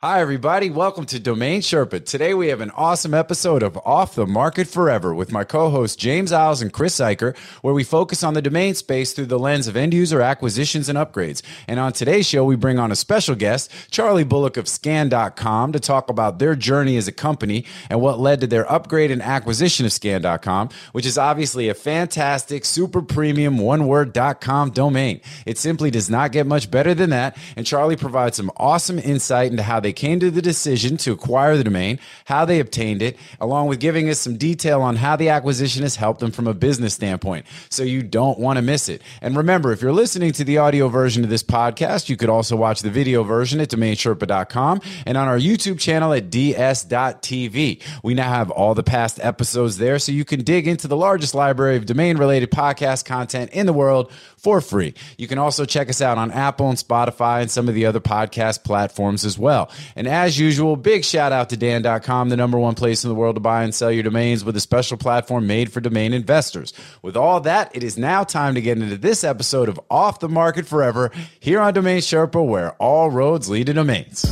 Hi, everybody. Welcome to Domain Sherpa. Today we have an awesome episode of Off the Market Forever with my co hosts James Iles and Chris Zeiker, where we focus on the domain space through the lens of end user acquisitions and upgrades. And on today's show, we bring on a special guest, Charlie Bullock of Scan.com, to talk about their journey as a company and what led to their upgrade and acquisition of Scan.com, which is obviously a fantastic, super premium one word.com domain. It simply does not get much better than that. And Charlie provides some awesome insight into how they they came to the decision to acquire the domain, how they obtained it, along with giving us some detail on how the acquisition has helped them from a business standpoint. So you don't want to miss it. And remember, if you're listening to the audio version of this podcast, you could also watch the video version at domainsherpa.com and on our YouTube channel at ds.tv. We now have all the past episodes there so you can dig into the largest library of domain related podcast content in the world for free. You can also check us out on Apple and Spotify and some of the other podcast platforms as well. And as usual, big shout out to Dan.com, the number one place in the world to buy and sell your domains with a special platform made for domain investors. With all that, it is now time to get into this episode of Off the Market Forever here on Domain Sherpa, where all roads lead to domains.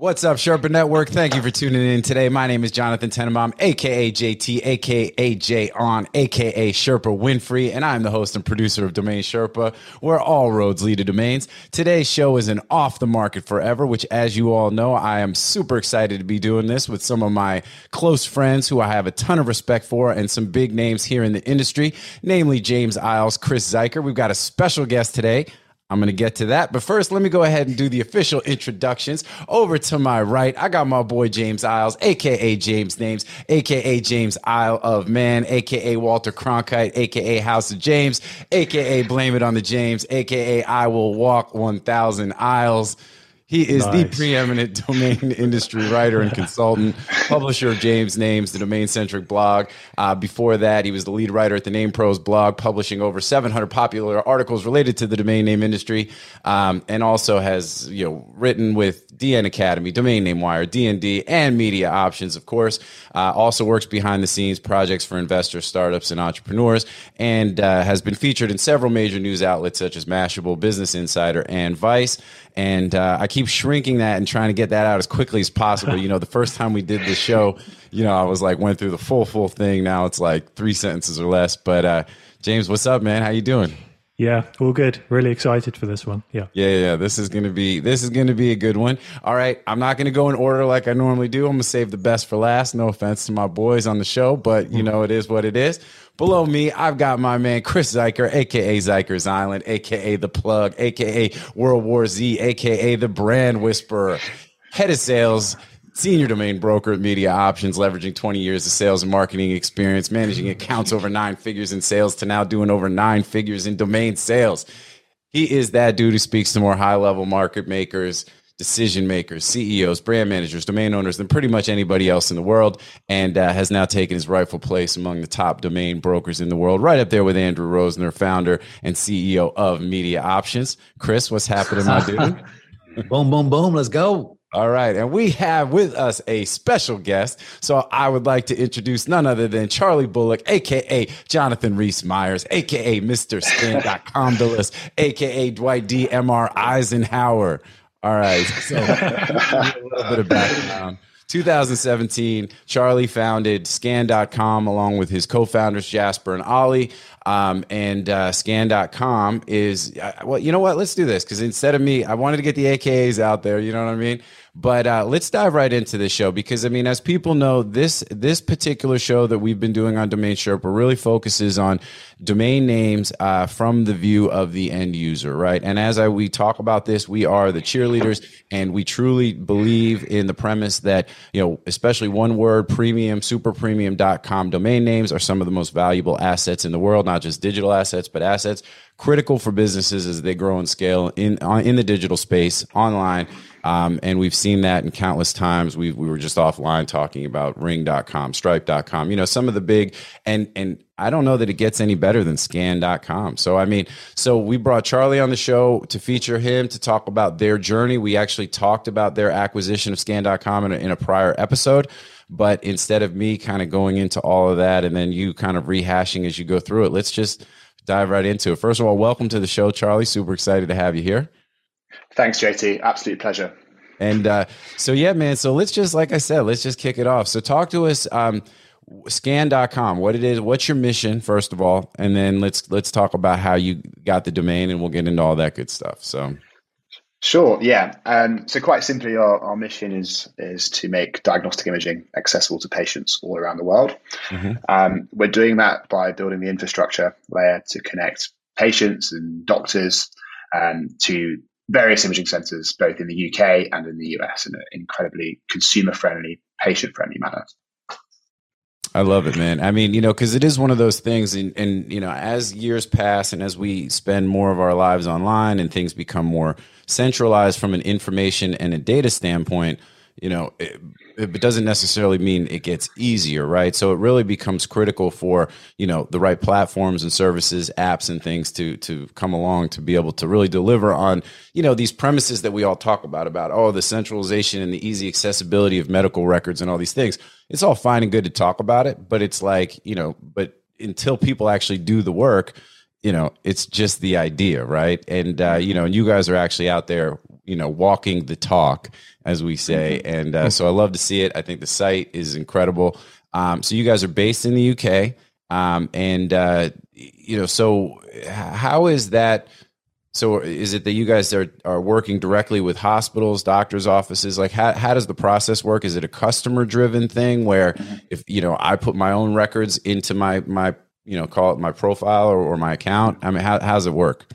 What's up, Sherpa Network? Thank you for tuning in today. My name is Jonathan Tenenbaum, aka JT, aka J On, aka Sherpa Winfrey, and I'm the host and producer of Domain Sherpa, where all roads lead to domains. Today's show is an off the market forever, which, as you all know, I am super excited to be doing this with some of my close friends who I have a ton of respect for and some big names here in the industry, namely James Iles, Chris Zeiker. We've got a special guest today. I'm going to get to that. But first, let me go ahead and do the official introductions. Over to my right, I got my boy James Iles, aka James Names, aka James Isle of Man, aka Walter Cronkite, aka House of James, aka Blame It on the James, aka I Will Walk 1000 Aisles. He is nice. the preeminent domain industry writer and consultant, publisher of James Names, the domain centric blog. Uh, before that, he was the lead writer at the NamePros blog, publishing over 700 popular articles related to the domain name industry, um, and also has you know written with DN Academy, Domain Name Wire, DND, and Media Options, of course. Uh, also works behind the scenes projects for investors, startups, and entrepreneurs, and uh, has been featured in several major news outlets such as Mashable, Business Insider, and Vice and uh, I keep shrinking that and trying to get that out as quickly as possible. You know, the first time we did the show, you know, I was like went through the full full thing. Now it's like three sentences or less. But uh, James, what's up, man? How you doing? Yeah, all good. Really excited for this one. Yeah. Yeah, yeah. This is gonna be this is gonna be a good one. All right. I'm not gonna go in order like I normally do. I'm gonna save the best for last. No offense to my boys on the show, but you mm. know it is what it is. Below me, I've got my man Chris Zeiker, aka Zeiker's Island, aka The Plug, aka World War Z, aka The Brand Whisperer, head of sales, senior domain broker at Media Options, leveraging 20 years of sales and marketing experience, managing accounts over nine figures in sales to now doing over nine figures in domain sales. He is that dude who speaks to more high level market makers decision makers, CEOs, brand managers, domain owners than pretty much anybody else in the world, and uh, has now taken his rightful place among the top domain brokers in the world, right up there with Andrew Rosener, founder and CEO of Media Options. Chris, what's happening, my dude? boom, boom, boom. Let's go. All right. And we have with us a special guest. So I would like to introduce none other than Charlie Bullock, AKA Jonathan Reese Myers, AKA Mr. Scan.com AKA Dwight D. M.R. Eisenhower. All right. So a little bit of background. 2017, Charlie founded Scan.com along with his co-founders Jasper and Ollie. Um, and uh, Scan.com is uh, well, you know what? Let's do this because instead of me, I wanted to get the AKAs out there. You know what I mean? But uh, let's dive right into this show because I mean, as people know, this this particular show that we've been doing on Domain Sherpa really focuses on domain names uh, from the view of the end user, right? And as I, we talk about this, we are the cheerleaders, and we truly believe in the premise that you know, especially one word, premium, super premium.com domain names are some of the most valuable assets in the world, not just digital assets, but assets critical for businesses as they grow and scale in in the digital space online Um, and we've seen that in countless times. We we were just offline talking about ring.com, stripe.com, you know, some of the big and and I don't know that it gets any better than scan.com. So I mean, so we brought Charlie on the show to feature him to talk about their journey. We actually talked about their acquisition of scan.com in a, in a prior episode. But instead of me kind of going into all of that and then you kind of rehashing as you go through it, let's just dive right into it. First of all, welcome to the show, Charlie. Super excited to have you here. Thanks, JT. Absolute pleasure. And uh, so, yeah, man. So let's just, like I said, let's just kick it off. So, talk to us. Um, scan.com what it is what's your mission first of all and then let's let's talk about how you got the domain and we'll get into all that good stuff so Sure. Yeah. Um, so quite simply, our, our mission is is to make diagnostic imaging accessible to patients all around the world. Mm-hmm. Um, we're doing that by building the infrastructure layer to connect patients and doctors um, to various imaging centres, both in the UK and in the US, in an incredibly consumer friendly, patient friendly manner. I love it, man. I mean, you know, because it is one of those things, and, and you know, as years pass and as we spend more of our lives online and things become more centralized from an information and a data standpoint, you know, it, it doesn't necessarily mean it gets easier, right? So it really becomes critical for you know the right platforms and services, apps and things to to come along to be able to really deliver on you know these premises that we all talk about about oh the centralization and the easy accessibility of medical records and all these things. It's all fine and good to talk about it, but it's like you know, but until people actually do the work, you know, it's just the idea, right? And uh, you know, and you guys are actually out there, you know, walking the talk as we say. Mm-hmm. And uh, so I love to see it. I think the site is incredible. Um, so you guys are based in the UK, um, and uh, you know, so how is that? So is it that you guys are, are working directly with hospitals, doctors' offices? Like how, how does the process work? Is it a customer driven thing where mm-hmm. if you know I put my own records into my my you know call it my profile or, or my account? I mean, how, how does it work?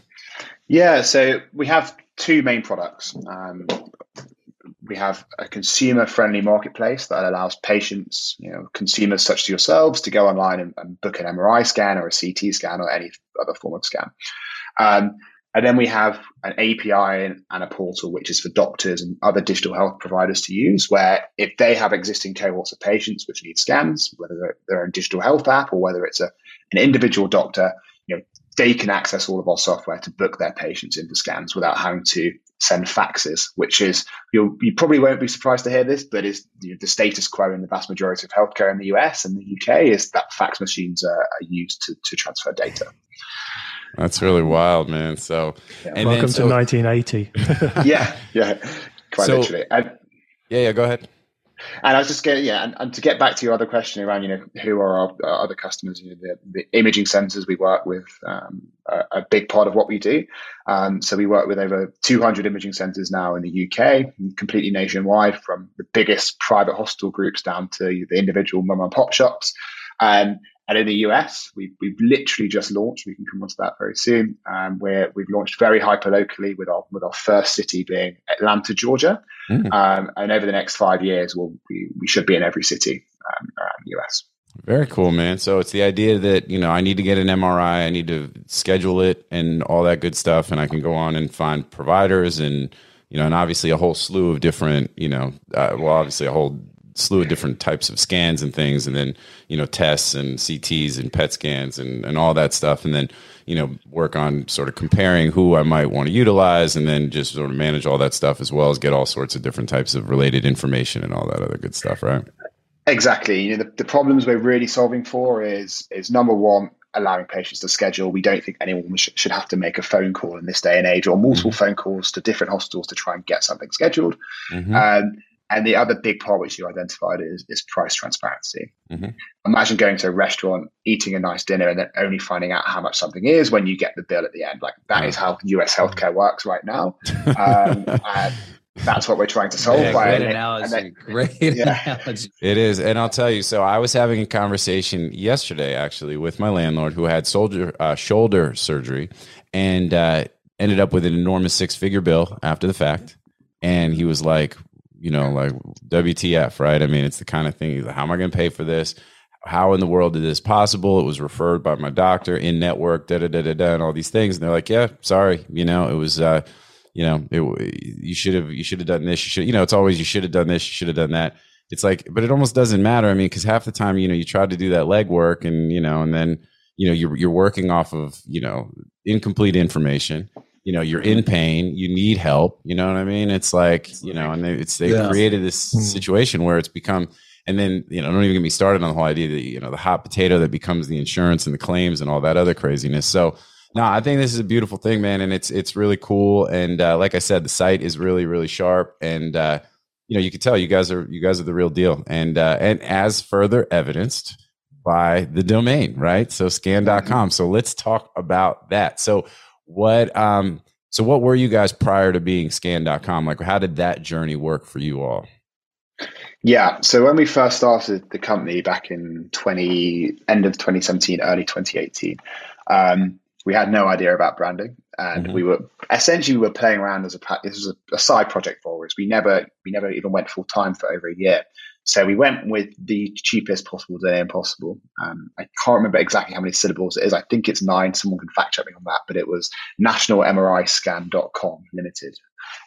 Yeah, so we have two main products. Um, we have a consumer friendly marketplace that allows patients, you know, consumers such as yourselves to go online and, and book an MRI scan or a CT scan or any other form of scan. Um, and then we have an API and, a portal, which is for doctors and other digital health providers to use, where if they have existing cohorts of patients which need scans, whether they're, a digital health app or whether it's a, an individual doctor, you know, they can access all of our software to book their patients into scans without having to send faxes, which is you you probably won't be surprised to hear this, but is the, the, status quo in the vast majority of healthcare in the US and the UK is that fax machines are, are used to, to transfer data. That's really wild, man. So, yeah. welcome so, to 1980. yeah, yeah, quite so, literally. And, yeah, yeah. Go ahead. And I was just getting, yeah, and, and, to get back to your other question around, you know, who are our, our other customers? You know, the, the, imaging centers we work with um, are a big part of what we do. Um, so we work with over 200 imaging centers now in the UK, completely nationwide, from the biggest private hospital groups down to the individual mum and pop shops. Um, and in the US, we've, we've literally just launched. We can come on to that very soon. Um, where we've launched very hyper locally with our with our first city being Atlanta, Georgia. Mm. Um, and over the next five years, we'll, we we should be in every city um, around the US. Very cool, man. So it's the idea that you know I need to get an MRI, I need to schedule it, and all that good stuff, and I can go on and find providers and you know, and obviously a whole slew of different, you know, uh, well, obviously a whole slew of different types of scans and things, and then you know tests and CTs and PET scans and and all that stuff, and then you know work on sort of comparing who I might want to utilize, and then just sort of manage all that stuff as well as get all sorts of different types of related information and all that other good stuff, right? Exactly. You know, the, the problems we're really solving for is is number one allowing patients to schedule. We don't think anyone sh- should have to make a phone call in this day and age or multiple mm-hmm. phone calls to different hospitals to try and get something scheduled. Mm-hmm. Um, and the other big part which you identified is, is price transparency. Mm-hmm. Imagine going to a restaurant, eating a nice dinner, and then only finding out how much something is when you get the bill at the end. Like that is how US healthcare works right now. Um, and that's what we're trying to solve. Yeah, great analogy. Then, great yeah. analogy. It is, and I'll tell you. So I was having a conversation yesterday, actually, with my landlord who had soldier, uh, shoulder surgery, and uh, ended up with an enormous six-figure bill after the fact. And he was like, you know, like WTF, right? I mean, it's the kind of thing. How am I going to pay for this? How in the world did this possible? It was referred by my doctor in network, da da da da da, and all these things. And they're like, yeah, sorry, you know, it was, uh, you know, it, you should have, you should have done this. You should, you know, it's always, you should have done this. You should have done that. It's like, but it almost doesn't matter. I mean, cause half the time, you know, you try to do that legwork and, you know, and then, you know, you're, you're working off of, you know, incomplete information. You know, you're in pain. You need help. You know what I mean? It's like, you know, and they, it's, they yeah. created this hmm. situation where it's become, and then, you know, don't even get me started on the whole idea that, you know, the hot potato that becomes the insurance and the claims and all that other craziness. So, no, I think this is a beautiful thing, man, and it's it's really cool. And uh, like I said, the site is really really sharp, and uh, you know you can tell you guys are you guys are the real deal. And uh, and as further evidenced by the domain, right? So scan.com. So let's talk about that. So what um so what were you guys prior to being scan.com? Like how did that journey work for you all? Yeah. So when we first started the company back in 20 end of 2017, early 2018, um, we had no idea about branding, and mm-hmm. we were essentially we were playing around as a this was a, a side project for us. We never we never even went full time for over a year. So we went with the cheapest possible name possible. Um, I can't remember exactly how many syllables it is. I think it's nine. Someone can fact check me on that, but it was nationalmriscan.com limited.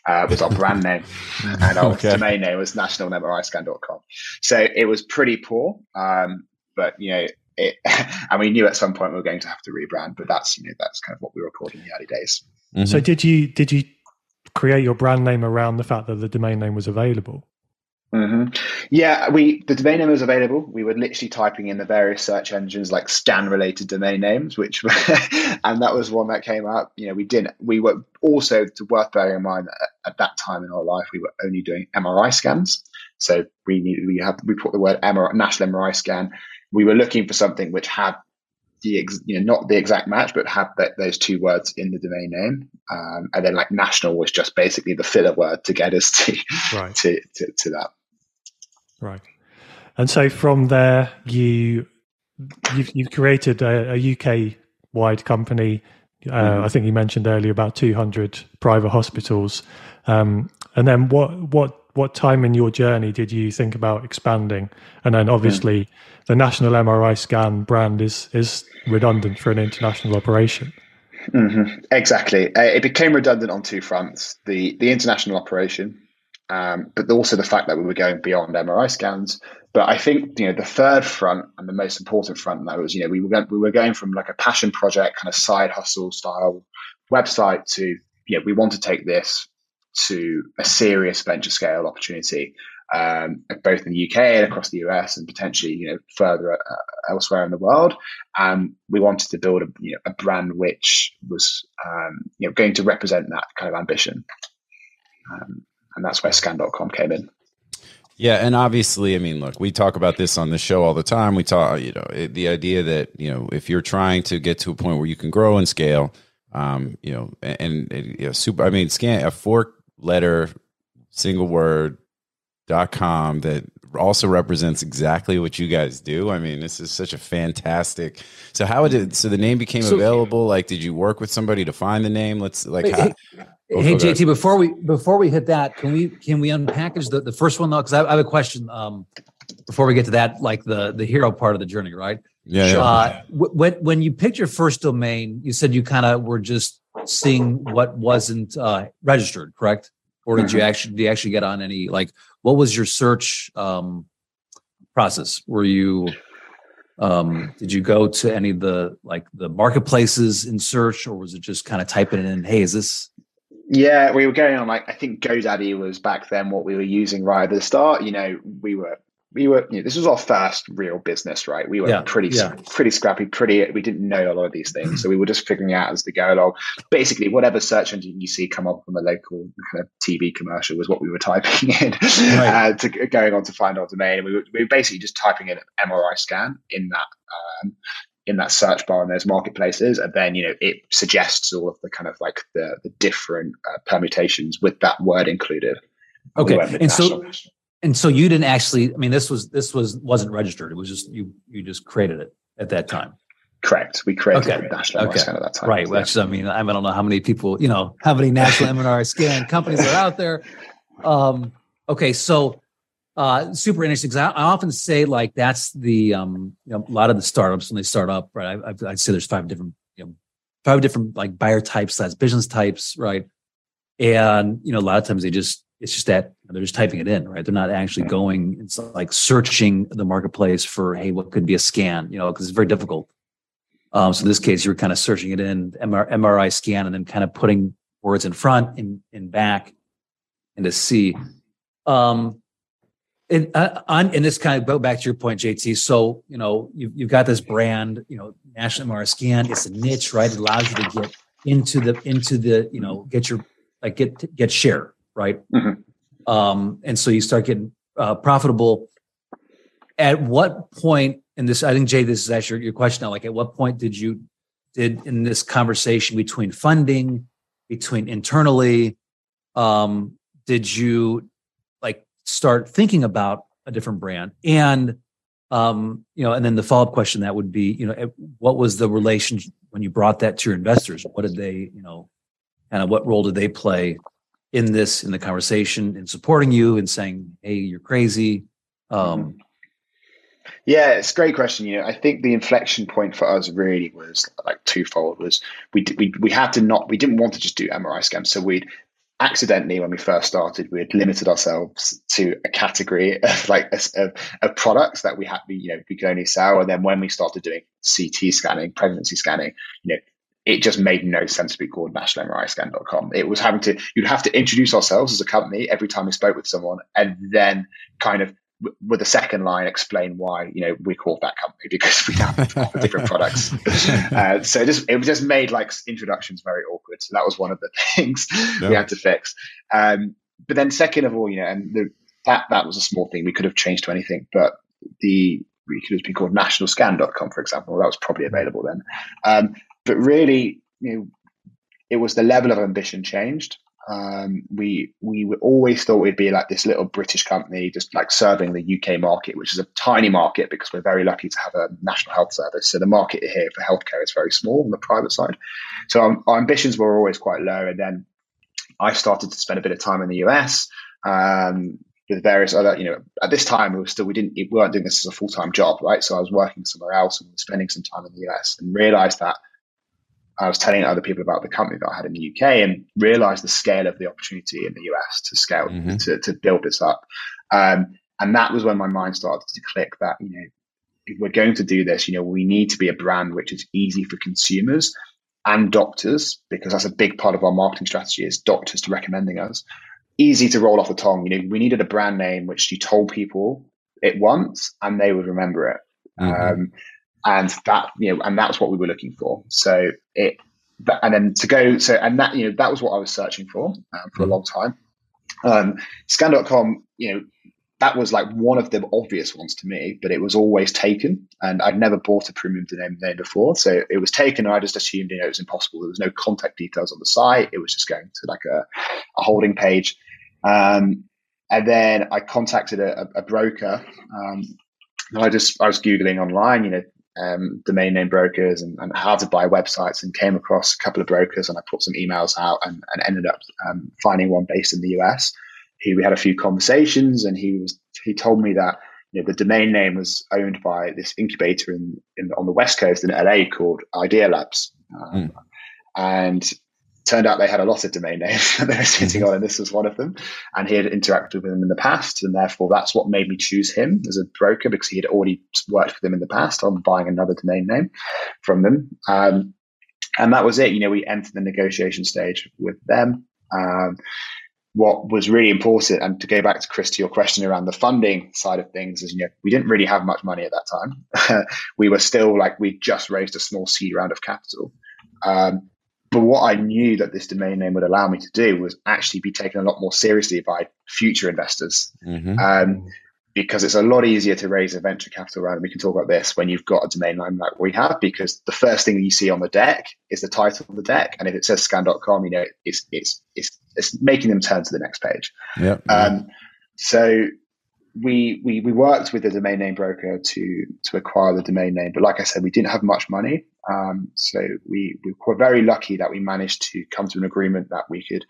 Uh, was our brand name, and our okay. domain name was nationalmriscan.com. So it was pretty poor, um, but you know it, and we knew at some point we were going to have to rebrand, but that's you know that's kind of what we were called in the early days. Mm-hmm. So did you did you create your brand name around the fact that the domain name was available? Mm-hmm. Yeah, we the domain name was available. We were literally typing in the various search engines like scan related domain names, which and that was one that came up. You know, we didn't. We were also to worth bearing in mind that at that time in our life we were only doing MRI scans. So we we had we put the word MRI, national MRI scan we were looking for something which had the ex, you know not the exact match, but had those two words in the domain name, um, and then like national was just basically the filler word to get us to right. to, to, to that. Right, and so from there, you you've, you've created a, a UK wide company. Uh, mm-hmm. I think you mentioned earlier about 200 private hospitals. Um, and then what what what time in your journey did you think about expanding? And then obviously mm. the national MRI scan brand is is redundant for an international operation. Mm-hmm. Exactly, uh, it became redundant on two fronts: the the international operation, um, but also the fact that we were going beyond MRI scans. But I think you know the third front and the most important front that was you know we were going, we were going from like a passion project kind of side hustle style website to you know we want to take this to a serious venture scale opportunity, um, both in the UK and across the US, and potentially you know further uh, elsewhere in the world. And we wanted to build a, you know, a brand which was um, you know going to represent that kind of ambition, um, and that's where Scan.com came in. Yeah, and obviously, I mean, look, we talk about this on the show all the time. We talk, you know, it, the idea that you know if you're trying to get to a point where you can grow and scale, um, you know, and, and you know, super. I mean, scan a four letter, single word dot com that also represents exactly what you guys do. I mean, this is such a fantastic. So how did so the name became so, available? Like, did you work with somebody to find the name? Let's like. Wait, how, hey, oh, hey JT, before we before we hit that, can we can we unpackage the, the first one though? Because I, I, have a question. Um, before we get to that, like the the hero part of the journey, right? Yeah. yeah. Uh, when when you picked your first domain, you said you kind of were just seeing what wasn't uh, registered, correct? or did you mm-hmm. actually did you actually get on any like what was your search um, process? Were you um, did you go to any of the like the marketplaces in search, or was it just kind of typing in? Hey, is this? Yeah, we were going on like I think GoDaddy was back then what we were using right at the start. You know, we were we were you know, this was our first real business right? We were yeah, pretty yeah. pretty scrappy pretty we didn't know a lot of these things. So we were just figuring out as we go along. Basically whatever search engine you see come up from a local kind of tv commercial was what we were typing in right. uh, to going on to find our domain. And we were, we were basically just typing in mri scan in that um, in that search bar in those marketplaces. And then you know it suggests all of the kind of like the, the different uh, permutations with that word included. Okay. and so and so you didn't actually. I mean, this was this was wasn't registered. It was just you you just created it at that time. Correct. We created okay. national okay. scan at that time. Right. Which I mean, I don't know how many people, you know, how many national MRI scan companies are out there. Um, okay, so uh, super interesting. I, I, often say like that's the um, you know, a lot of the startups when they start up, right? I, would say there's five different, you know, five different like buyer types, that's business types, right? and you know a lot of times they just it's just that they're just typing it in, right? They're not actually going. It's like searching the marketplace for hey, what could be a scan, you know, because it's very difficult. Um, so in this case, you were kind of searching it in MR, MRI scan and then kind of putting words in front and, and back and to see. Um, and uh, on and this kind of go back to your point, JT. So you know you've, you've got this brand, you know, National MRI Scan. It's a niche, right? It allows you to get into the into the you know get your like get get share, right? Mm-hmm. Um, and so you start getting uh, profitable. At what point in this? I think Jay, this is actually your question now. Like, at what point did you did in this conversation between funding, between internally, um, did you like start thinking about a different brand and um, you know, and then the follow up question that would be, you know, what was the relation when you brought that to your investors? What did they, you know, kind of what role did they play in this in the conversation in supporting you and saying, "Hey, you're crazy"? Um, yeah, it's a great question. You know, I think the inflection point for us really was like twofold. Was we we we had to not we didn't want to just do MRI scans, so we'd accidentally when we first started we had limited ourselves to a category of like of, of products that we had you know we could only sell and then when we started doing ct scanning pregnancy scanning you know it just made no sense to be called nationalmriscan.com. It was having to, you'd have to introduce ourselves as a company every time we spoke with someone and then kind of with the second line explain why you know we called that company because we have different products. Uh, so it just it just made like introductions very awkward. So that was one of the things we had to fix. Um, but then second of all you know and the, that that was a small thing. We could have changed to anything but the we could have been called nationalscan.com for example. That was probably available then. Um, but really you know it was the level of ambition changed um, we we always thought we'd be like this little British company, just like serving the UK market, which is a tiny market because we're very lucky to have a national health service. So the market here for healthcare is very small on the private side. So our, our ambitions were always quite low. And then I started to spend a bit of time in the US um, with various other, you know, at this time we were still we didn't we weren't doing this as a full time job, right? So I was working somewhere else and spending some time in the US and realized that I was telling other people about the company that I had in the UK and realized the scale of the opportunity in the US to scale mm-hmm. to, to build this up. Um, and that was when my mind started to click that, you know, if we're going to do this, you know, we need to be a brand which is easy for consumers and doctors, because that's a big part of our marketing strategy is doctors to recommending us. Easy to roll off the tongue. You know, we needed a brand name which you told people it once and they would remember it. Mm-hmm. Um, and that you know and that's what we were looking for. So it and then to go so and that you know that was what i was searching for um, for a mm. long time. Um, scan.com you know that was like one of the obvious ones to me but it was always taken. And i'd never bought a premium domain name before. So it was taken and i just assumed you know it was impossible. There was no contact details on the site. It was just going to like a, a holding page. Um, and then i contacted a, a broker. Um, and I just I was googling online, you know, um, domain name brokers and, and, how to buy websites and came across a couple of brokers and I put some emails out and, and ended up um, finding one based in the US. He, we had a few conversations and he was he told me that you know, the domain name was owned by this incubator in, in on the west coast in LA called Idea Labs. Um, mm. And turned out they had a lot of domain names that they were sitting mm-hmm. on, and this was one of them. And he had interacted with them in the past, and therefore that's what made me choose him as a broker because he had already worked with them in the past on buying another domain name from them. Um, and that was it. You know, we entered the negotiation stage with them. Um, what was really important, and to go back to Chris to your question around the funding side of things, is you know we didn't really have much money at that time. we were still like we just raised a small seed round of capital. Um, but what I knew that this domain name would allow me to do was actually be taken a lot more seriously by future investors. Mm-hmm. Um, because it's a lot easier to raise a venture capital round. And we can talk about this when you've got a domain name like we have, because the first thing that you see on the deck is the title of the deck. And if it says scan.com, you know, it's, it's, it's, it's making them turn to the next page. Yep. Um, so we, we, we worked with a domain name broker to, to acquire the domain name. But like I said, we didn't have much money. Um, so we, we were very lucky that we managed to come to an agreement that we could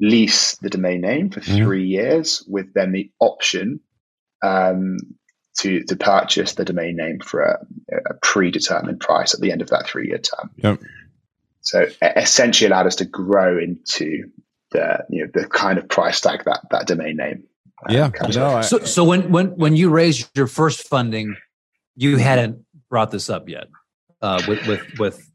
lease the domain name for mm-hmm. three years with then the option um, to to purchase the domain name for a, a, predetermined price at the end of that three year term. Yep. So essentially allowed us to grow into the you know the kind of price tag that that domain name. Yeah. No, I, so so when when when you raised your first funding, you hadn't brought this up yet uh, with with with.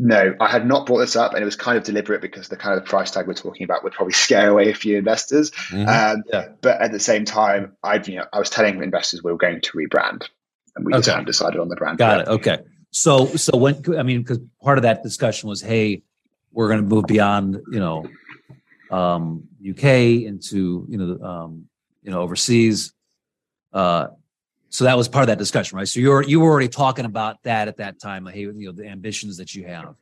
No, I had not brought this up, and it was kind of deliberate because the kind of price tag we're talking about would probably scare away a few investors. Mm-hmm. Um, yeah. But at the same time, I you know I was telling investors we were going to rebrand, and we okay. just haven't decided on the brand. Got yet. it. Okay. So so when I mean because part of that discussion was, hey, we're going to move beyond you know um, UK into you know um, you know overseas. Uh, so that was part of that discussion, right? So you're you were already talking about that at that time, like, hey, you know, the ambitions that you have.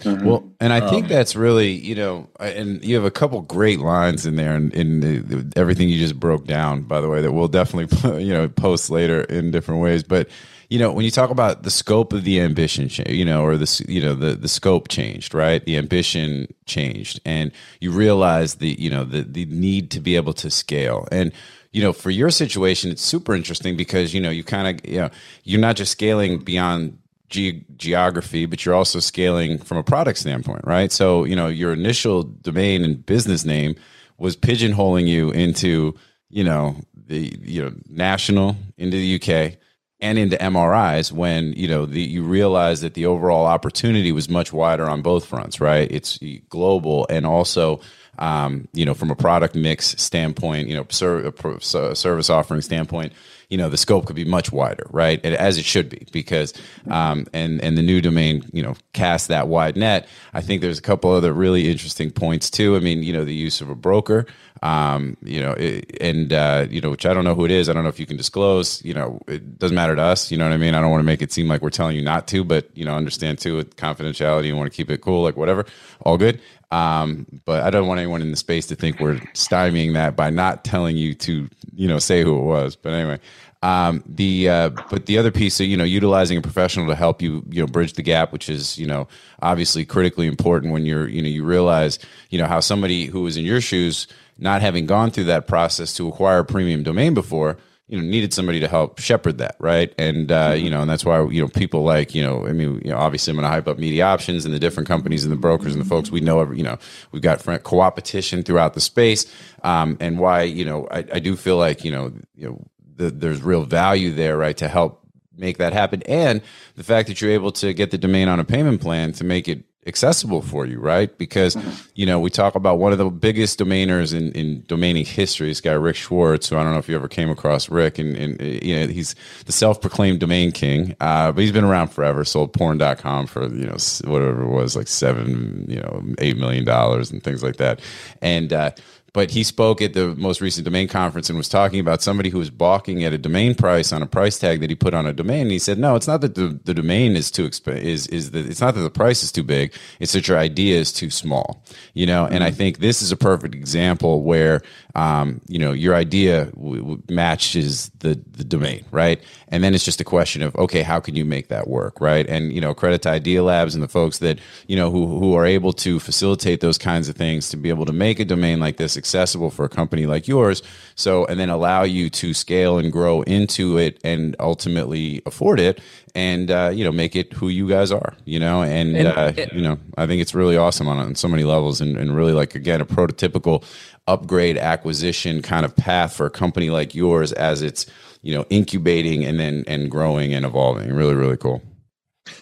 Mm-hmm. Well, and I think um, that's really, you know, and you have a couple great lines in there, and in, in, everything you just broke down. By the way, that we'll definitely, you know, post later in different ways. But you know, when you talk about the scope of the ambition, you know, or the you know the the scope changed, right? The ambition changed, and you realize the you know the the need to be able to scale and you know, for your situation, it's super interesting because you know you kind of you know you're not just scaling beyond ge- geography, but you're also scaling from a product standpoint, right? So you know your initial domain and business name was pigeonholing you into you know the you know national into the UK and into MRIs when you know the, you realize that the overall opportunity was much wider on both fronts, right? It's global and also um, you know from a product mix standpoint, you know service offering standpoint, you know the scope could be much wider, right? And as it should be because um, and and the new domain you know cast that wide net. I think there's a couple other really interesting points too. I mean, you know the use of a broker um, you know, it, and uh, you know, which I don't know who it is. I don't know if you can disclose. You know, it doesn't matter to us. You know what I mean? I don't want to make it seem like we're telling you not to, but you know, understand too with confidentiality. You want to keep it cool, like whatever. All good. Um, but I don't want anyone in the space to think we're stymieing that by not telling you to, you know, say who it was. But anyway, um, the uh, but the other piece, of, you know, utilizing a professional to help you, you know, bridge the gap, which is you know obviously critically important when you're, you know, you realize, you know, how somebody who was in your shoes not having gone through that process to acquire a premium domain before, you know, needed somebody to help shepherd that, right? And uh, mm-hmm. you know, and that's why you know people like you know, I mean, you know, obviously I'm going to hype up media options and the different companies and the brokers and the folks we know. Every, you know, we've got co-opetition throughout the space, um, and why you know, I, I do feel like you know, you know, the, there's real value there, right, to help make that happen, and the fact that you're able to get the domain on a payment plan to make it accessible for you, right? Because mm-hmm. you know we talk about one of the biggest domainers in, in domaining history. This guy Rick Schwartz, who I don't know if you ever came across Rick, and, and you know he's the self-proclaimed domain king, uh, but he's been around forever. Sold porn.com for you know whatever it was, like seven, you know, eight million dollars and things like that, and. Uh, but he spoke at the most recent domain conference and was talking about somebody who was balking at a domain price on a price tag that he put on a domain. And he said, "No, it's not that the, the domain is too exp- is is that it's not that the price is too big. It's that your idea is too small." You know, and I mm-hmm. think this is a perfect example where um, you know your idea w- w- matches the the domain, right? And then it's just a question of okay, how can you make that work, right? And you know, credit to Idea Labs and the folks that you know who who are able to facilitate those kinds of things to be able to make a domain like this accessible for a company like yours. So, and then allow you to scale and grow into it and ultimately afford it and, uh, you know, make it who you guys are, you know, and, and uh, it, you know, I think it's really awesome on, on so many levels and, and really like, again, a prototypical upgrade acquisition kind of path for a company like yours as it's, you know, incubating and then, and growing and evolving. Really, really cool.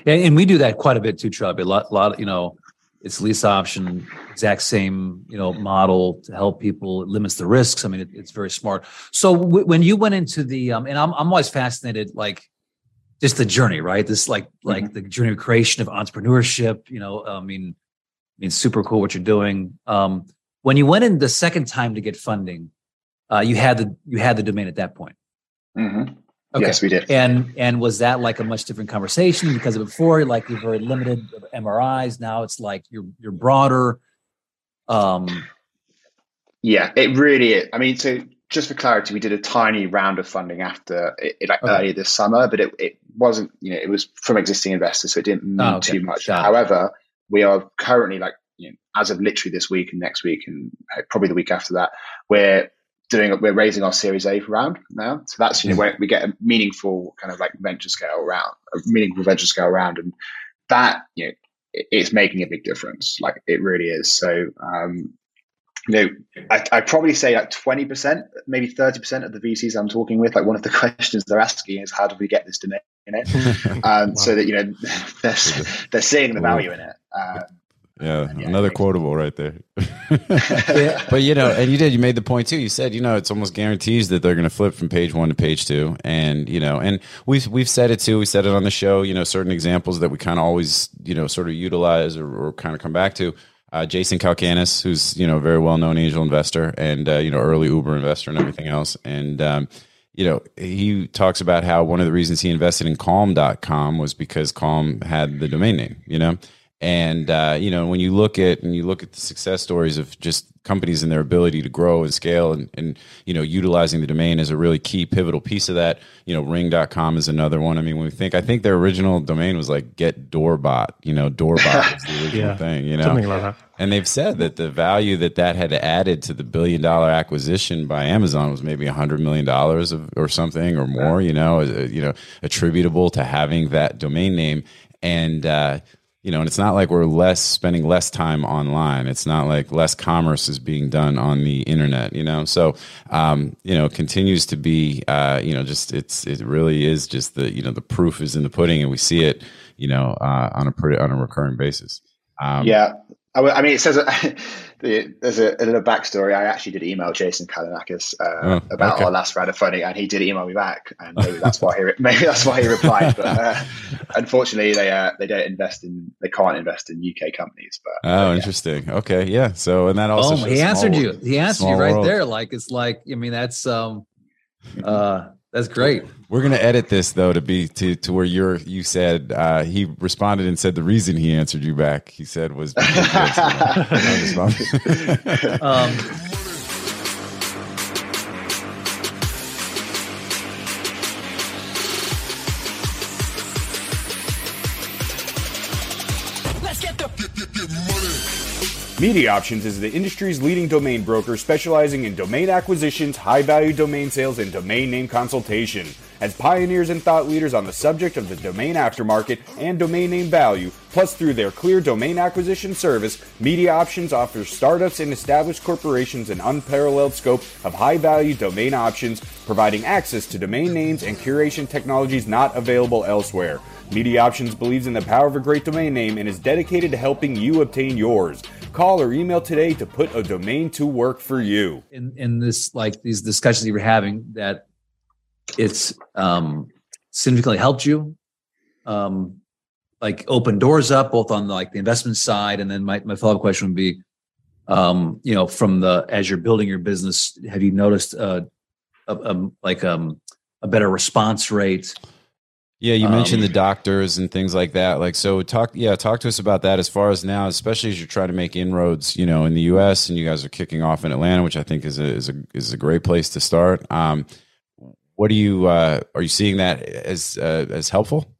Yeah, and we do that quite a bit too, Chubb. A lot, lot, you know, it's lease option, exact same you know model to help people. It limits the risks. I mean, it, it's very smart. So w- when you went into the, um, and I'm I'm always fascinated, like just the journey, right? This like like mm-hmm. the journey of creation of entrepreneurship. You know, I mean, I mean, super cool what you're doing. Um, when you went in the second time to get funding, uh, you had the you had the domain at that point. Mm-hmm. Okay. Yes, we did. And and was that like a much different conversation because of before, like you're very limited MRIs. Now it's like you're you're broader. Um, yeah, it really is. I mean, so just for clarity, we did a tiny round of funding after it, it like okay. earlier this summer, but it, it wasn't. You know, it was from existing investors, so it didn't mean oh, okay. too much. However, we are currently like you know, as of literally this week and next week and probably the week after that, we're doing we're raising our Series A round now. So that's you know where we get a meaningful kind of like venture scale round, a meaningful venture scale round, and that you know it's making a big difference. Like it really is. So, um, you know, I, I probably say like 20%, maybe 30% of the VCs I'm talking with, like one of the questions they're asking is, how do we get this domain in it? um, wow. So that, you know, they're, they're seeing the value in it. Um, yeah, yeah, another quotable right there. but you know, and you did. You made the point too. You said, you know, it's almost guarantees that they're going to flip from page one to page two, and you know, and we've we've said it too. We said it on the show. You know, certain examples that we kind of always, you know, sort of utilize or, or kind of come back to. Uh, Jason Calacanis, who's you know a very well known angel investor and uh, you know early Uber investor and everything else, and um, you know, he talks about how one of the reasons he invested in calm.com was because calm had the domain name, you know, and uh, you know, when you look at and you look at the success stories of just companies and their ability to grow and scale and, and you know utilizing the domain is a really key pivotal piece of that. You know, ring.com is another one. I mean, when we think I think their original domain was like get doorbot, you know, doorbot was the original yeah, thing, you know. Something like that. And they've said that the value that that had added to the billion dollar acquisition by Amazon was maybe a hundred million dollars or something or more, you know, uh, you know, attributable to having that domain name. And uh, you know, and it's not like we're less spending less time online. It's not like less commerce is being done on the internet, you know. So, um, you know, continues to be, uh, you know, just it's it really is just the you know the proof is in the pudding, and we see it, you know, uh, on a pretty on a recurring basis. Um, yeah, I mean, it says there's a, a, little backstory. I actually did email Jason Calacanis uh, oh, about okay. our last round of funding, and he did email me back, and maybe that's why he re- maybe that's why he replied. But uh, unfortunately, they uh, they don't invest in they can't invest in UK companies. But oh, yeah. interesting. Okay, yeah. So and that also oh, he answered you. He answered you right world. there. Like it's like I mean that's um uh that's great. We're gonna edit this though to be to, to where you're you said uh, he responded and said the reason he answered you back he said was um, Media Options is the industry's leading domain broker specializing in domain acquisitions, high value domain sales, and domain name consultation. As pioneers and thought leaders on the subject of the domain aftermarket and domain name value, plus through their clear domain acquisition service, Media Options offers startups and established corporations an unparalleled scope of high value domain options, providing access to domain names and curation technologies not available elsewhere. Media Options believes in the power of a great domain name and is dedicated to helping you obtain yours. Call or email today to put a domain to work for you. In in this like these discussions you were having, that it's um, significantly helped you, um, like open doors up both on the, like the investment side, and then my my follow up question would be, um, you know, from the as you're building your business, have you noticed uh, a, a like um, a better response rate? Yeah, you mentioned um, the doctors and things like that. Like, so talk, yeah, talk to us about that as far as now, especially as you're trying to make inroads, you know, in the U.S. and you guys are kicking off in Atlanta, which I think is a is a is a great place to start. What do you uh, are you seeing that as uh, as helpful?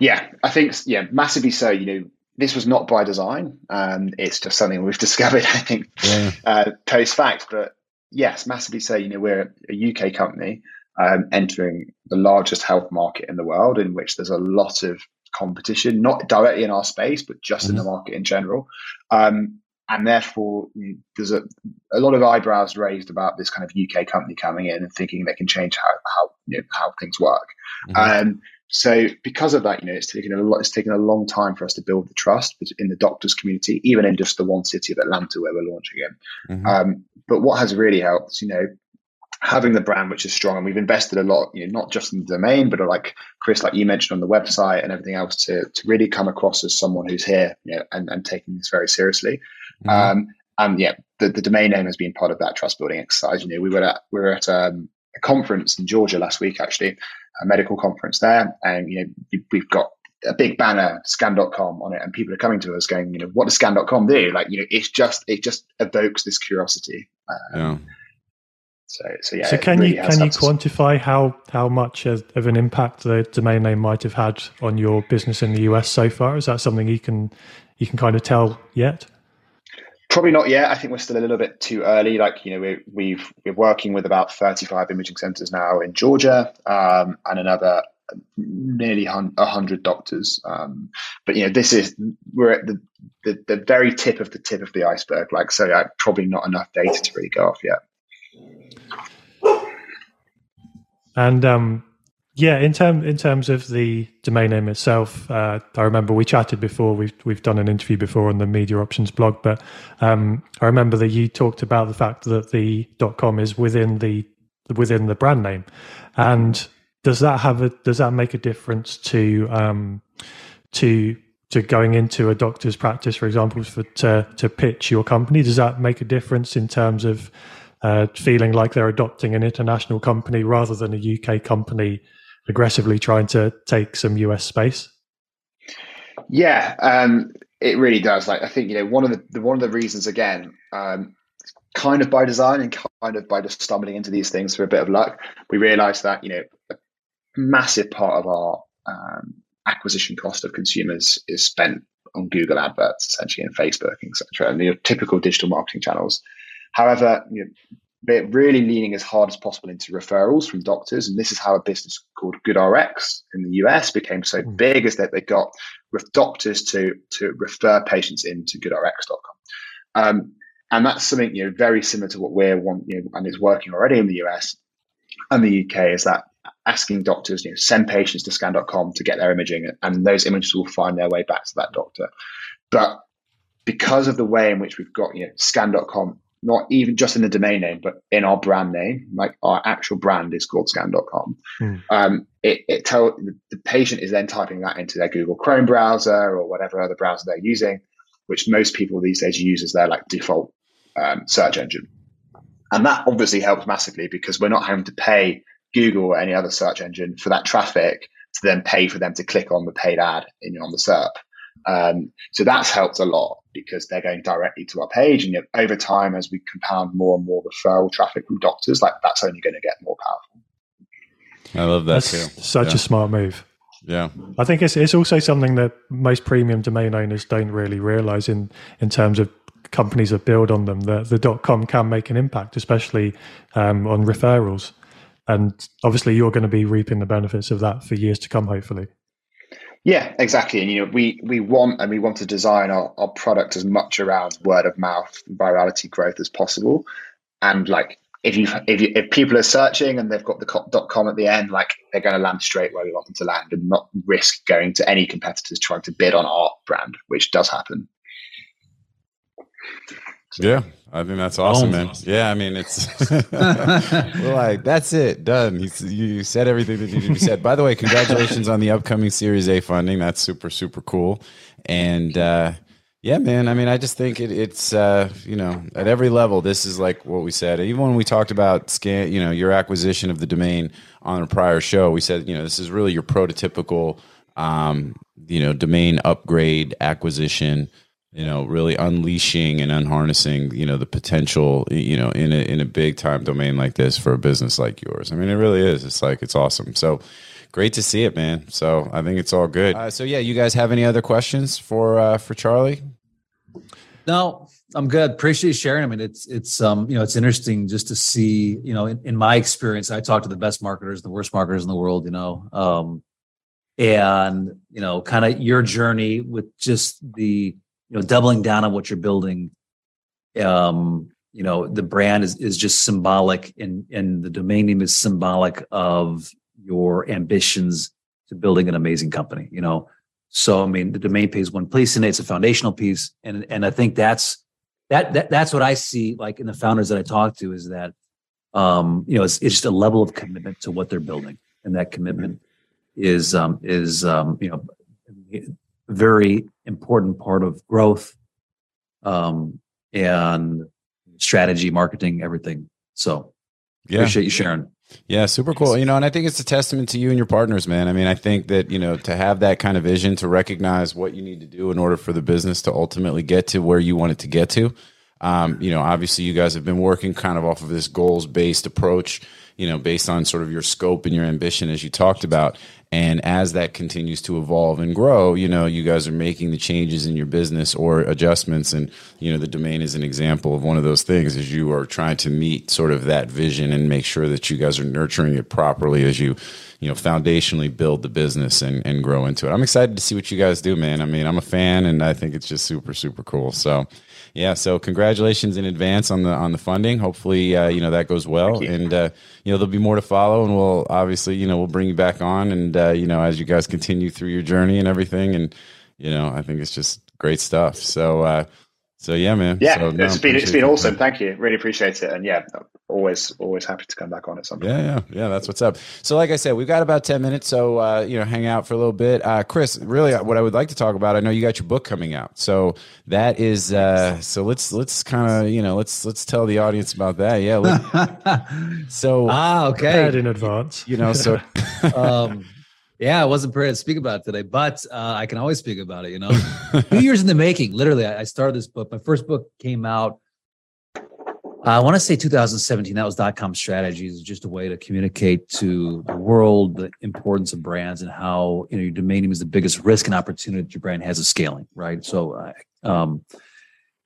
Yeah, I think yeah, massively so. You know, this was not by design. Um, it's just something we've discovered. I think yeah. uh, post fact, but yes, massively so. You know, we're a UK company um, entering the largest health market in the world, in which there's a lot of competition, not directly in our space, but just mm-hmm. in the mm-hmm. market in general. Um, and therefore, there's a, a lot of eyebrows raised about this kind of UK company coming in and thinking they can change how how you know, how things work. Mm-hmm. Um, so because of that, you know, it's taken a lot. It's taken a long time for us to build the trust in the doctors community, even in just the one city of Atlanta where we're launching in. Mm-hmm. Um, but what has really helped, you know, having the brand which is strong and we've invested a lot you know not just in the domain but like chris like you mentioned on the website and everything else to, to really come across as someone who's here you know, and, and taking this very seriously mm-hmm. um, and yeah the, the domain name has been part of that trust building exercise you know we were at we were at um, a conference in georgia last week actually a medical conference there and you know we've got a big banner scan.com on it and people are coming to us going you know what does scan.com do like you know it's just it just evokes this curiosity um, yeah so, so yeah. So can really you can you quantify how how much of an impact the domain name might have had on your business in the US so far? Is that something you can you can kind of tell yet? Probably not yet. I think we're still a little bit too early. Like you know, we, we've we're working with about thirty five imaging centers now in Georgia, um, and another nearly a hundred doctors. Um, but you know, this is we're at the, the, the very tip of the tip of the iceberg. Like, so uh, probably not enough data to really go off yet. And um, yeah, in term in terms of the domain name itself, uh, I remember we chatted before. We've we've done an interview before on the Media Options blog, but um, I remember that you talked about the fact that the .com is within the within the brand name, and does that have a does that make a difference to um, to to going into a doctor's practice, for example, for to to pitch your company? Does that make a difference in terms of uh, feeling like they're adopting an international company rather than a UK company aggressively trying to take some US space? Yeah, um, it really does. Like I think you know one of the one of the reasons again, um, kind of by design and kind of by just stumbling into these things for a bit of luck, we realised that you know a massive part of our um, acquisition cost of consumers is spent on Google adverts, essentially, and Facebook, etc., and the typical digital marketing channels. However, you know, they're really leaning as hard as possible into referrals from doctors. And this is how a business called GoodRx in the US became so mm. big, is that they got with doctors to, to refer patients into goodrx.com. Um, and that's something you know very similar to what we're want, you know, and is working already in the US and the UK is that asking doctors, you know, send patients to scan.com to get their imaging, and those images will find their way back to that doctor. But because of the way in which we've got, you know, scan.com not even just in the domain name, but in our brand name, like our actual brand is called scan.com. Mm. Um, it, it tell the patient is then typing that into their Google Chrome browser or whatever other browser they're using, which most people these days use as their like default um, search engine. And that obviously helps massively because we're not having to pay Google or any other search engine for that traffic to then pay for them to click on the paid ad in on the SERP. Um, so that's helped a lot because they're going directly to our page. And yet over time, as we compound more and more referral traffic from doctors, like that's only going to get more powerful. I love that that's too. Such yeah. a smart move. Yeah. I think it's it's also something that most premium domain owners don't really realize in in terms of companies that build on them. that The the .com can make an impact, especially um, on referrals. And obviously, you're going to be reaping the benefits of that for years to come, hopefully. Yeah, exactly. And you know, we we want and we want to design our, our product as much around word of mouth virality growth as possible. And like if you if you, if people are searching and they've got the dot com at the end, like they're going to land straight where we want them to land and not risk going to any competitors trying to bid on our brand, which does happen. Yeah, I think that's awesome, man. Yeah, I mean, it's we're like that's it, done. You, you said everything that needed to be said. By the way, congratulations on the upcoming Series A funding. That's super super cool. And uh, yeah, man. I mean, I just think it, it's uh, you know at every level. This is like what we said. Even when we talked about scan, you know, your acquisition of the domain on a prior show, we said you know this is really your prototypical um, you know domain upgrade acquisition you know really unleashing and unharnessing you know the potential you know in a in a big time domain like this for a business like yours. I mean it really is. It's like it's awesome. So great to see it man. So i think it's all good. Uh, so yeah you guys have any other questions for uh for charlie? No i'm good. Appreciate sharing. I mean it's it's um you know it's interesting just to see you know in, in my experience i talk to the best marketers the worst marketers in the world you know um and you know kind of your journey with just the you know doubling down on what you're building um you know the brand is is just symbolic and and the domain name is symbolic of your ambitions to building an amazing company you know? So i mean the domain pays one piece and it's a foundational piece and and i think that's that, that that's what i see like in the founders that i talk to is that um you know it's, it's just a level of commitment to what they're building and that commitment is um is um you know very important part of growth um, and strategy, marketing, everything. So yeah. appreciate you sharing. Yeah, super cool. You know, and I think it's a testament to you and your partners, man. I mean, I think that, you know, to have that kind of vision, to recognize what you need to do in order for the business to ultimately get to where you want it to get to. Um, you know, obviously you guys have been working kind of off of this goals based approach, you know, based on sort of your scope and your ambition as you talked about. And as that continues to evolve and grow, you know, you guys are making the changes in your business or adjustments. And, you know, the domain is an example of one of those things as you are trying to meet sort of that vision and make sure that you guys are nurturing it properly as you, you know, foundationally build the business and, and grow into it. I'm excited to see what you guys do, man. I mean, I'm a fan and I think it's just super, super cool. So, yeah, so congratulations in advance on the on the funding. Hopefully, uh, you know that goes well, and uh, you know there'll be more to follow, and we'll obviously you know we'll bring you back on, and uh, you know as you guys continue through your journey and everything, and you know I think it's just great stuff. So uh, so yeah, man. Yeah, so, no, it's been it's been awesome. Thank you. Really appreciate it. And yeah, always always happy to come back on at some point. Yeah, yeah, yeah. That's what's up. So like I said, we've got about ten minutes, so uh, you know, hang out for a little bit. Uh, Chris, really, uh, what I would like to talk about. I know you got your book coming out, so that is. Uh, so let's let's kind of you know let's let's tell the audience about that. Yeah. so ah, okay. in advance. You know, so. um, yeah, I wasn't prepared to speak about it today, but uh, I can always speak about it. You know, two years in the making. Literally, I, I started this book. My first book came out. I want to say 2017. That was dot com strategies, just a way to communicate to the world the importance of brands and how you know your domain name is the biggest risk and opportunity that your brand has of scaling. Right. So, um,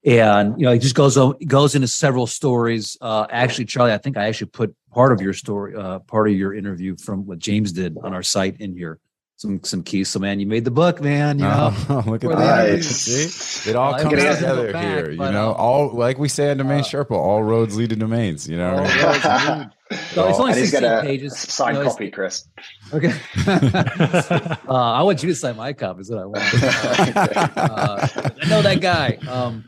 and you know, it just goes on, goes into several stories. Uh, actually, Charlie, I think I actually put part of your story, uh, part of your interview from what James did on our site in here. Some some keys. So man, you made the book, man. You know, oh, look at that. It all comes together back, here. You know, um, all like we say on Domain uh, Sherpa, all roads lead to domains. You know, so it's only sixteen pages. Signed you know, copy, Chris. Okay. uh, I want you to sign my copy. Is what I want. uh, I know that guy. Um,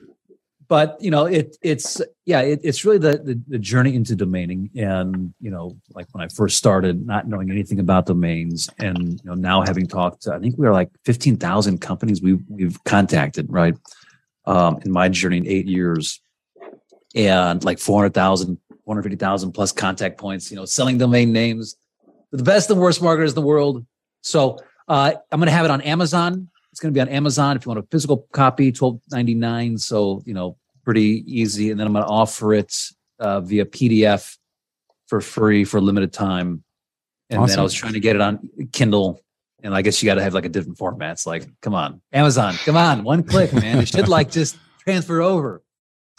but you know it it's yeah it, it's really the, the, the journey into domaining. And you know like when i first started not knowing anything about domains and you know now having talked to i think we are like 15000 companies we, we've contacted right um, in my journey in eight years. And like 400000 150000 plus contact points you know selling domain names. The best and worst marketers in the world. So uh, i'm going to have it on amazon it's going to be on Amazon if you want a physical copy, twelve ninety nine. So you know, pretty easy. And then I'm going to offer it uh, via PDF for free for a limited time. And awesome. then I was trying to get it on Kindle, and I guess you got to have like a different format. It's like, come on, Amazon, come on, one click, man. It should like just transfer over.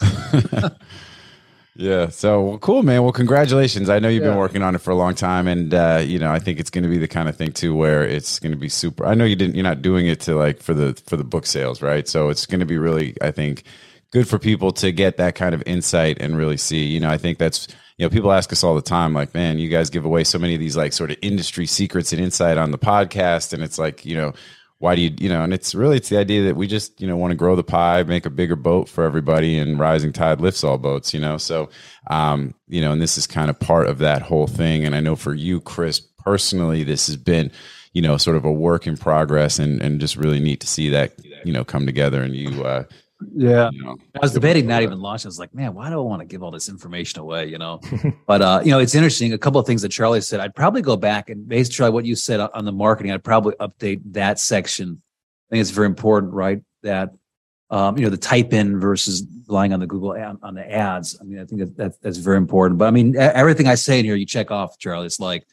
Yeah. So well, cool, man. Well, congratulations. I know you've yeah. been working on it for a long time, and uh, you know, I think it's going to be the kind of thing too where it's going to be super. I know you didn't. You're not doing it to like for the for the book sales, right? So it's going to be really, I think, good for people to get that kind of insight and really see. You know, I think that's you know people ask us all the time, like, man, you guys give away so many of these like sort of industry secrets and insight on the podcast, and it's like, you know why do you you know and it's really it's the idea that we just you know want to grow the pie make a bigger boat for everybody and rising tide lifts all boats you know? So um you know and this is kind of part of that whole thing and i know for you chris personally this has been you know sort of a work in progress and and just really neat to see that you know come together and you uh yeah. You know, I was debating not even launching. I was like, man, why do I want to give all this information away? You know, but uh, you know, it's interesting. A couple of things that Charlie said. I'd probably go back and basically what you said on the marketing. I'd probably update that section. I think it's very important, right? That um, you know, the type in versus relying on the Google ad, on the ads. I mean, I think that, that that's very important. But I mean, everything I say in here, you check off, Charlie. It's like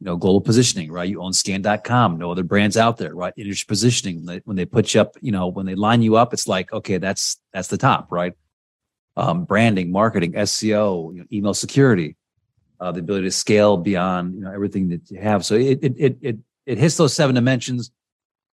you know, global positioning, right? You own scan.com, no other brands out there, right? Industry positioning. When they put you up, you know, when they line you up, it's like, okay, that's, that's the top, right? Um, branding, marketing, SEO, you know, email security, uh, the ability to scale beyond, you know, everything that you have. So it, it, it, it, it hits those seven dimensions.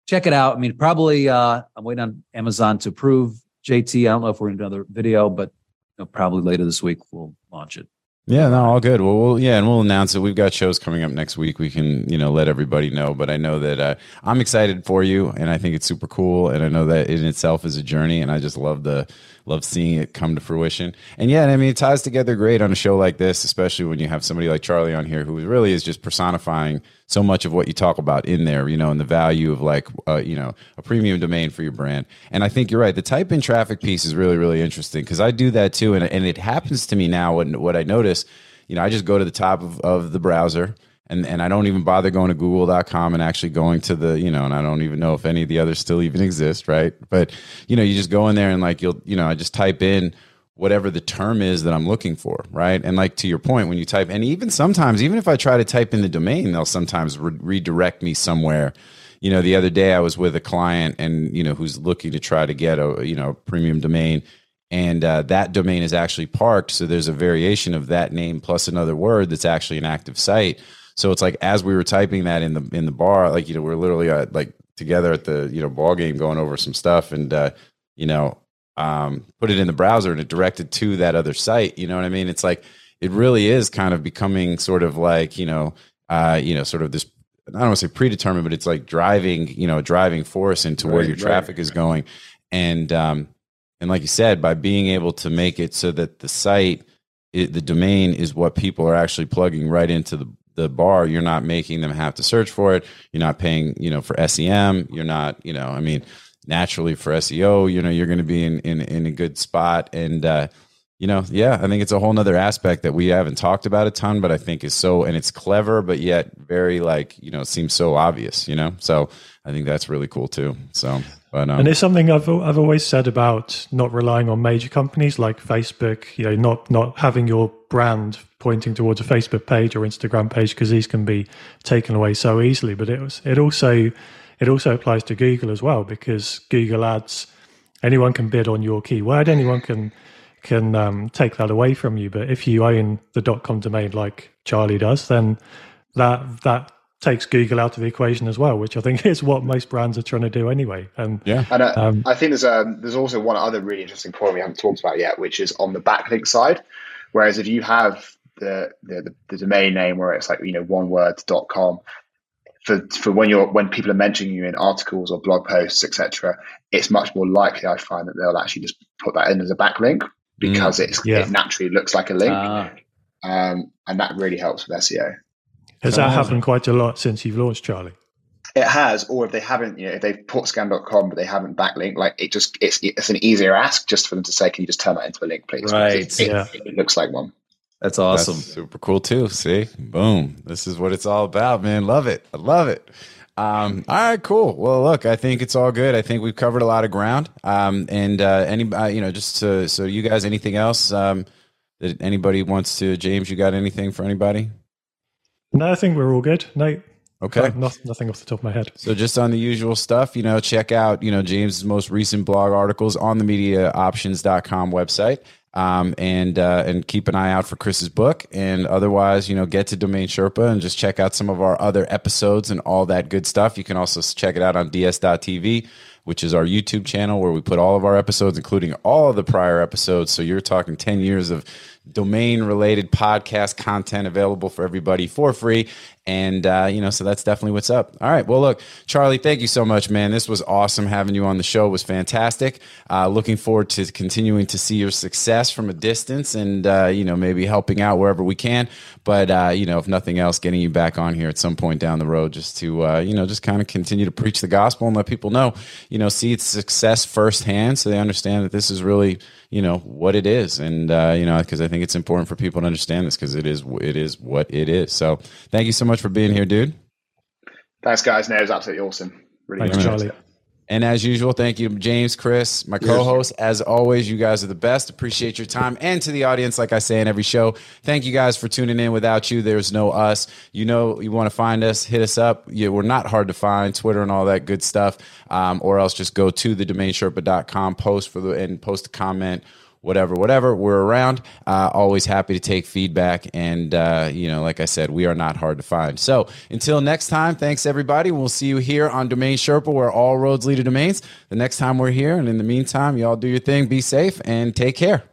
Check it out. I mean, probably, uh, I'm waiting on Amazon to approve JT. I don't know if we're in another video, but you know, probably later this week we'll launch it. Yeah, no, all good. Well, we'll yeah, and we'll announce it. We've got shows coming up next week. We can, you know, let everybody know. But I know that uh, I'm excited for you, and I think it's super cool. And I know that in itself is a journey, and I just love the love seeing it come to fruition. And yeah, I mean, it ties together great on a show like this, especially when you have somebody like Charlie on here who really is just personifying so much of what you talk about in there, you know, and the value of like, uh, you know, a premium domain for your brand. And I think you're right. The type in traffic piece is really, really interesting because I do that too. And, and it happens to me now. And what I notice, you know, I just go to the top of, of the browser and and I don't even bother going to google.com and actually going to the, you know, and I don't even know if any of the others still even exist, right? But, you know, you just go in there and like you'll, you know, I just type in whatever the term is that I'm looking for, right? And like to your point, when you type, and even sometimes, even if I try to type in the domain, they'll sometimes re- redirect me somewhere. You know, the other day I was with a client, and you know, who's looking to try to get a you know premium domain, and uh, that domain is actually parked. So there's a variation of that name plus another word that's actually an active site. So it's like as we were typing that in the in the bar, like you know, we're literally uh, like together at the you know ball game going over some stuff, and uh, you know, um, put it in the browser and it directed to that other site. You know what I mean? It's like it really is kind of becoming sort of like you know, uh, you know, sort of this. I don't want to say predetermined, but it's like driving, you know, driving force into right, where your traffic right. is going, and um, and like you said, by being able to make it so that the site, it, the domain is what people are actually plugging right into the the bar you're not making them have to search for it you're not paying you know for sem you're not you know i mean naturally for SEO, you know, you're going to be in, in, in a good spot. And, uh, you know, yeah, I think it's a whole nother aspect that we haven't talked about a ton, but I think is so, and it's clever, but yet very like, you know, seems so obvious, you know? So I think that's really cool too. So, and it's something I've, I've always said about not relying on major companies like Facebook, you know, not, not having your brand pointing towards a Facebook page or Instagram page, because these can be taken away so easily. But it was, it also, it also applies to Google as well because Google Ads, anyone can bid on your keyword, anyone can can um, take that away from you. But if you own the dot .com domain like Charlie does, then that that takes Google out of the equation as well, which I think is what most brands are trying to do anyway. And yeah, and uh, um, I think there's um, there's also one other really interesting point we haven't talked about yet, which is on the backlink side. Whereas if you have the the, the domain name where it's like you know one word.com for for when you're when people are mentioning you in articles or blog posts, etc., it's much more likely I find that they'll actually just put that in as a backlink because mm, it's yeah. it naturally looks like a link, uh, um, and that really helps with SEO. Has that happened quite a lot since you've launched, Charlie? It has, or if they haven't, you know, if they've put scan.com but they haven't backlink, like it just it's it's an easier ask just for them to say, can you just turn that into a link, please? Right. It, yeah. It, it looks like one. That's awesome. That's super cool too. See, boom. This is what it's all about, man. Love it. I love it. Um, all right, cool. Well, look, I think it's all good. I think we've covered a lot of ground. Um, and uh, any, uh, you know, just to, so you guys, anything else um, that anybody wants to, James? You got anything for anybody? No, I think we're all good. No, Okay. No, nothing off the top of my head. So just on the usual stuff, you know, check out, you know, James's most recent blog articles on the mediaoptions.com website. Um, and uh, and keep an eye out for Chris's book. And otherwise, you know, get to Domain Sherpa and just check out some of our other episodes and all that good stuff. You can also check it out on ds.tv, which is our YouTube channel where we put all of our episodes, including all of the prior episodes. So you're talking 10 years of domain related podcast content available for everybody for free. And, uh, you know, so that's definitely what's up. All right. Well, look, Charlie, thank you so much, man. This was awesome having you on the show. It was fantastic. Uh, looking forward to continuing to see your success from a distance and, uh, you know, maybe helping out wherever we can. But, uh, you know, if nothing else, getting you back on here at some point down the road just to, uh, you know, just kind of continue to preach the gospel and let people know, you know, see its success firsthand so they understand that this is really, you know, what it is. And, uh, you know, because I think it's important for people to understand this because it is, it is what it is. So thank you so much much for being here, dude. Thanks, guys. No, it was absolutely awesome. Really Thanks, Charlie. And as usual, thank you, James, Chris, my co-host. As always, you guys are the best. Appreciate your time, and to the audience, like I say in every show, thank you guys for tuning in. Without you, there's no us. You know, you want to find us, hit us up. Yeah, we're not hard to find. Twitter and all that good stuff, um, or else just go to the domainsherpa.com, post for the and post a comment whatever, whatever. We're around. Uh, always happy to take feedback. And, uh, you know, like I said, we are not hard to find. So until next time, thanks everybody. We'll see you here on Domain Sherpa, where all roads lead to domains. The next time we're here. And in the meantime, y'all do your thing, be safe, and take care.